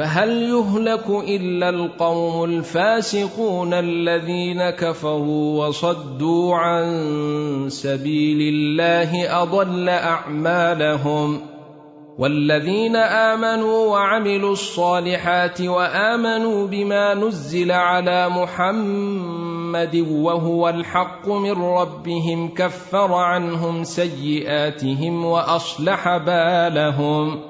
فهل يهلك إلا القوم الفاسقون الذين كفروا وصدوا عن سبيل الله أضل أعمالهم والذين آمنوا وعملوا الصالحات وآمنوا بما نزل على محمد وهو الحق من ربهم كفر عنهم سيئاتهم وأصلح بالهم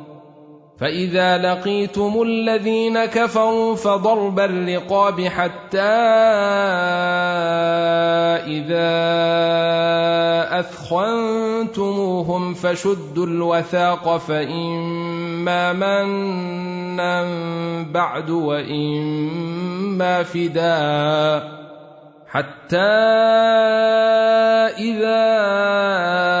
فإذا لقيتم الذين كفروا فضرب الرقاب حتى إذا أثخنتموهم فشدوا الوثاق فإما منا بعد وإما فداء حتى إذا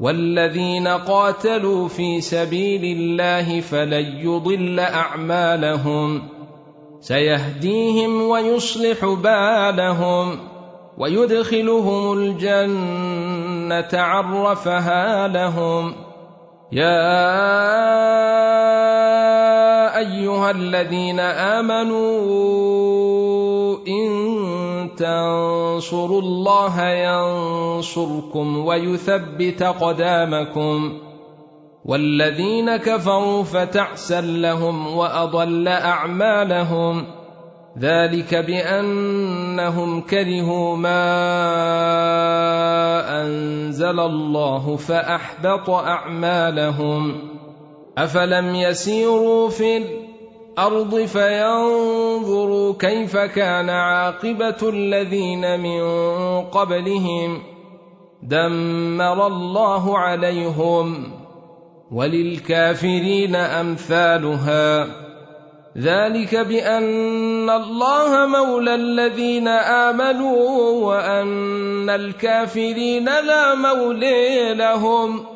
والذين قاتلوا في سبيل الله فلن يضل أعمالهم. سيهديهم ويصلح بالهم ويدخلهم الجنة عرفها لهم. يا أيها الذين آمنوا إن تنصروا الله ينصركم ويثبت قدامكم والذين كفروا فتعسا لهم وأضل أعمالهم ذلك بأنهم كرهوا ما أنزل الله فأحبط أعمالهم أفلم يسيروا في الأرض فينظروا كيف كان عاقبة الذين من قبلهم. دمر الله عليهم. وللكافرين أمثالها. ذلك بأن الله مولى الذين آمنوا وأن الكافرين لا مولي لهم.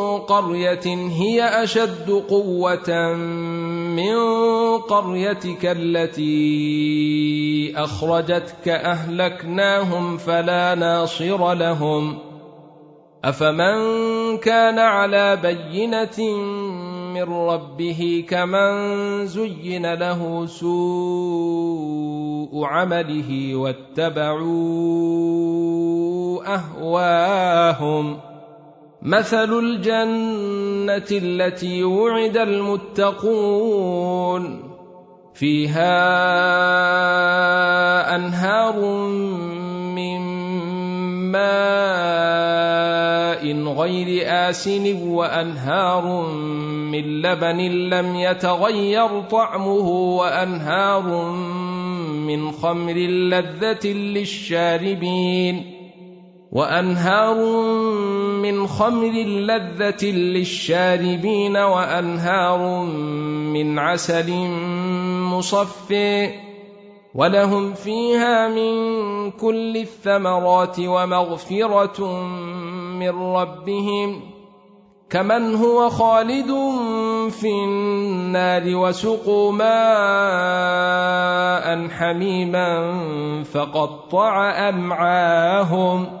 قرية هي أشد قوة من قريتك التي أخرجتك أهلكناهم فلا ناصر لهم. أفمن كان على بينة من ربه كمن زين له سوء عمله واتبعوا أهواهم. مثل الجنة التي وعد المتقون. فيها أنهار من ماء غير آسن وأنهار من لبن لم يتغير طعمه وأنهار من خمر لذة للشاربين. وأنهار من خمر لذة للشاربين وأنهار من عسل مصفٍ ولهم فيها من كل الثمرات ومغفرة من ربهم كمن هو خالد في النار وسقوا ماء حميما فقطع أمعاهم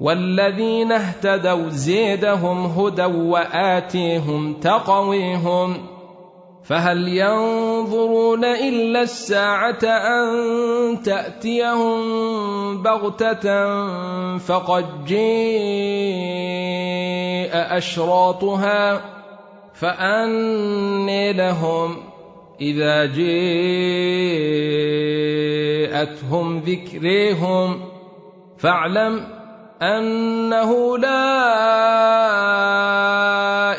والذين اهتدوا زيدهم هدى وآتيهم تقويهم فهل ينظرون إلا الساعة أن تأتيهم بغتة فقد جيء أشراطها فأني لهم إذا جاءتهم ذكريهم فاعلم أنه لا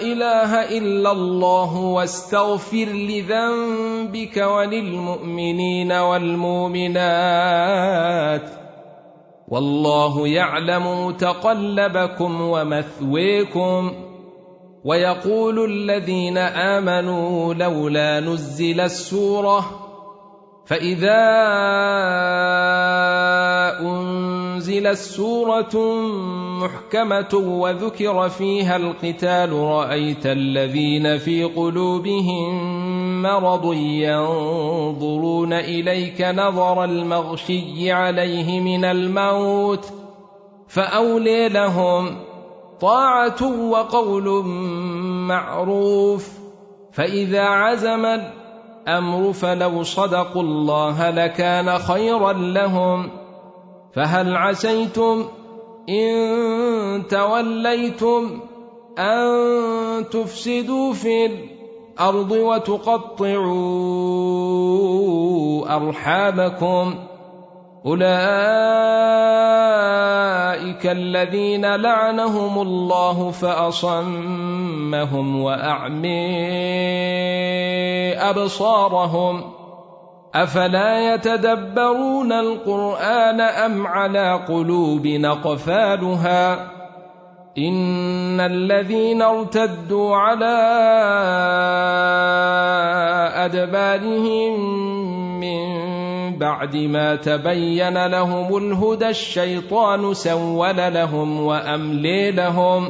إله إلا الله واستغفر لذنبك وللمؤمنين والمؤمنات والله يعلم متقلبكم ومثويكم ويقول الذين آمنوا لولا نزل السورة فإذا أنزلت سورة محكمة وذكر فيها القتال رأيت الذين في قلوبهم مرض ينظرون إليك نظر المغشي عليه من الموت فأولي لهم طاعة وقول معروف فإذا عزم الأمر فلو صدقوا الله لكان خيرا لهم. فهل عسيتم إن توليتم أن تفسدوا في الأرض وتقطعوا أرحامكم؟ أولئك الذين لعنهم الله فأصمهم وأعمي أبصارهم أفلا يتدبرون القرآن أم على قلوب نقفالها إن الذين ارتدوا على أدبارهم من بعد ما تبين لهم الهدى الشيطان سول لهم وأملي لهم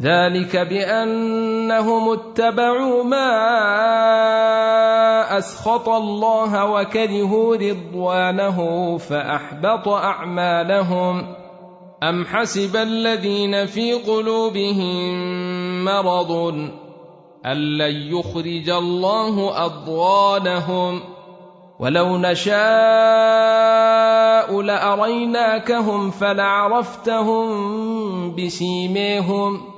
ذلك بأنهم اتبعوا ما أسخط الله وكرهوا رضوانه فأحبط أعمالهم. أم حسب الذين في قلوبهم مرض أن لن يخرج الله أضغانهم؟ ولو نشاء لأريناكهم فلعرفتهم بسيميهم.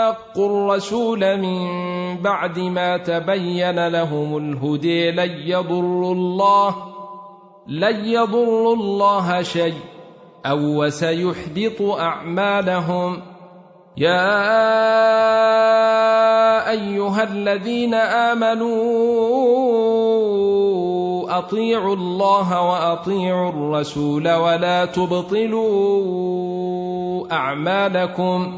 وشاقوا الرسول من بعد ما تبين لهم الهدي لن يضروا الله لن يضروا الله شيء أو وسيحبط أعمالهم. يا أيها الذين آمنوا أطيعوا الله وأطيعوا الرسول ولا تبطلوا أعمالكم.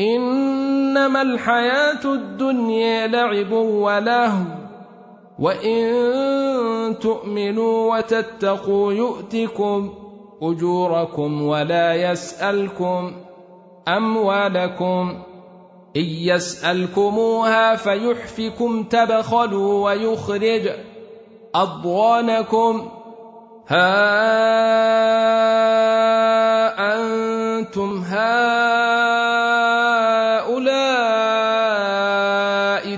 إنما الحياة الدنيا لعب ولهو. وإن تؤمنوا وتتقوا يؤتكم أجوركم ولا يسألكم أموالكم. إن يسألكموها فيحفكم تبخلوا ويخرج اضوانكم ها أنتم هؤلاء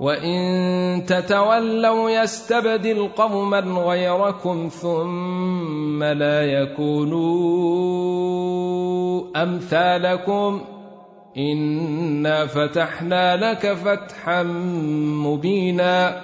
وان تتولوا يستبدل قوما غيركم ثم لا يكونوا امثالكم انا فتحنا لك فتحا مبينا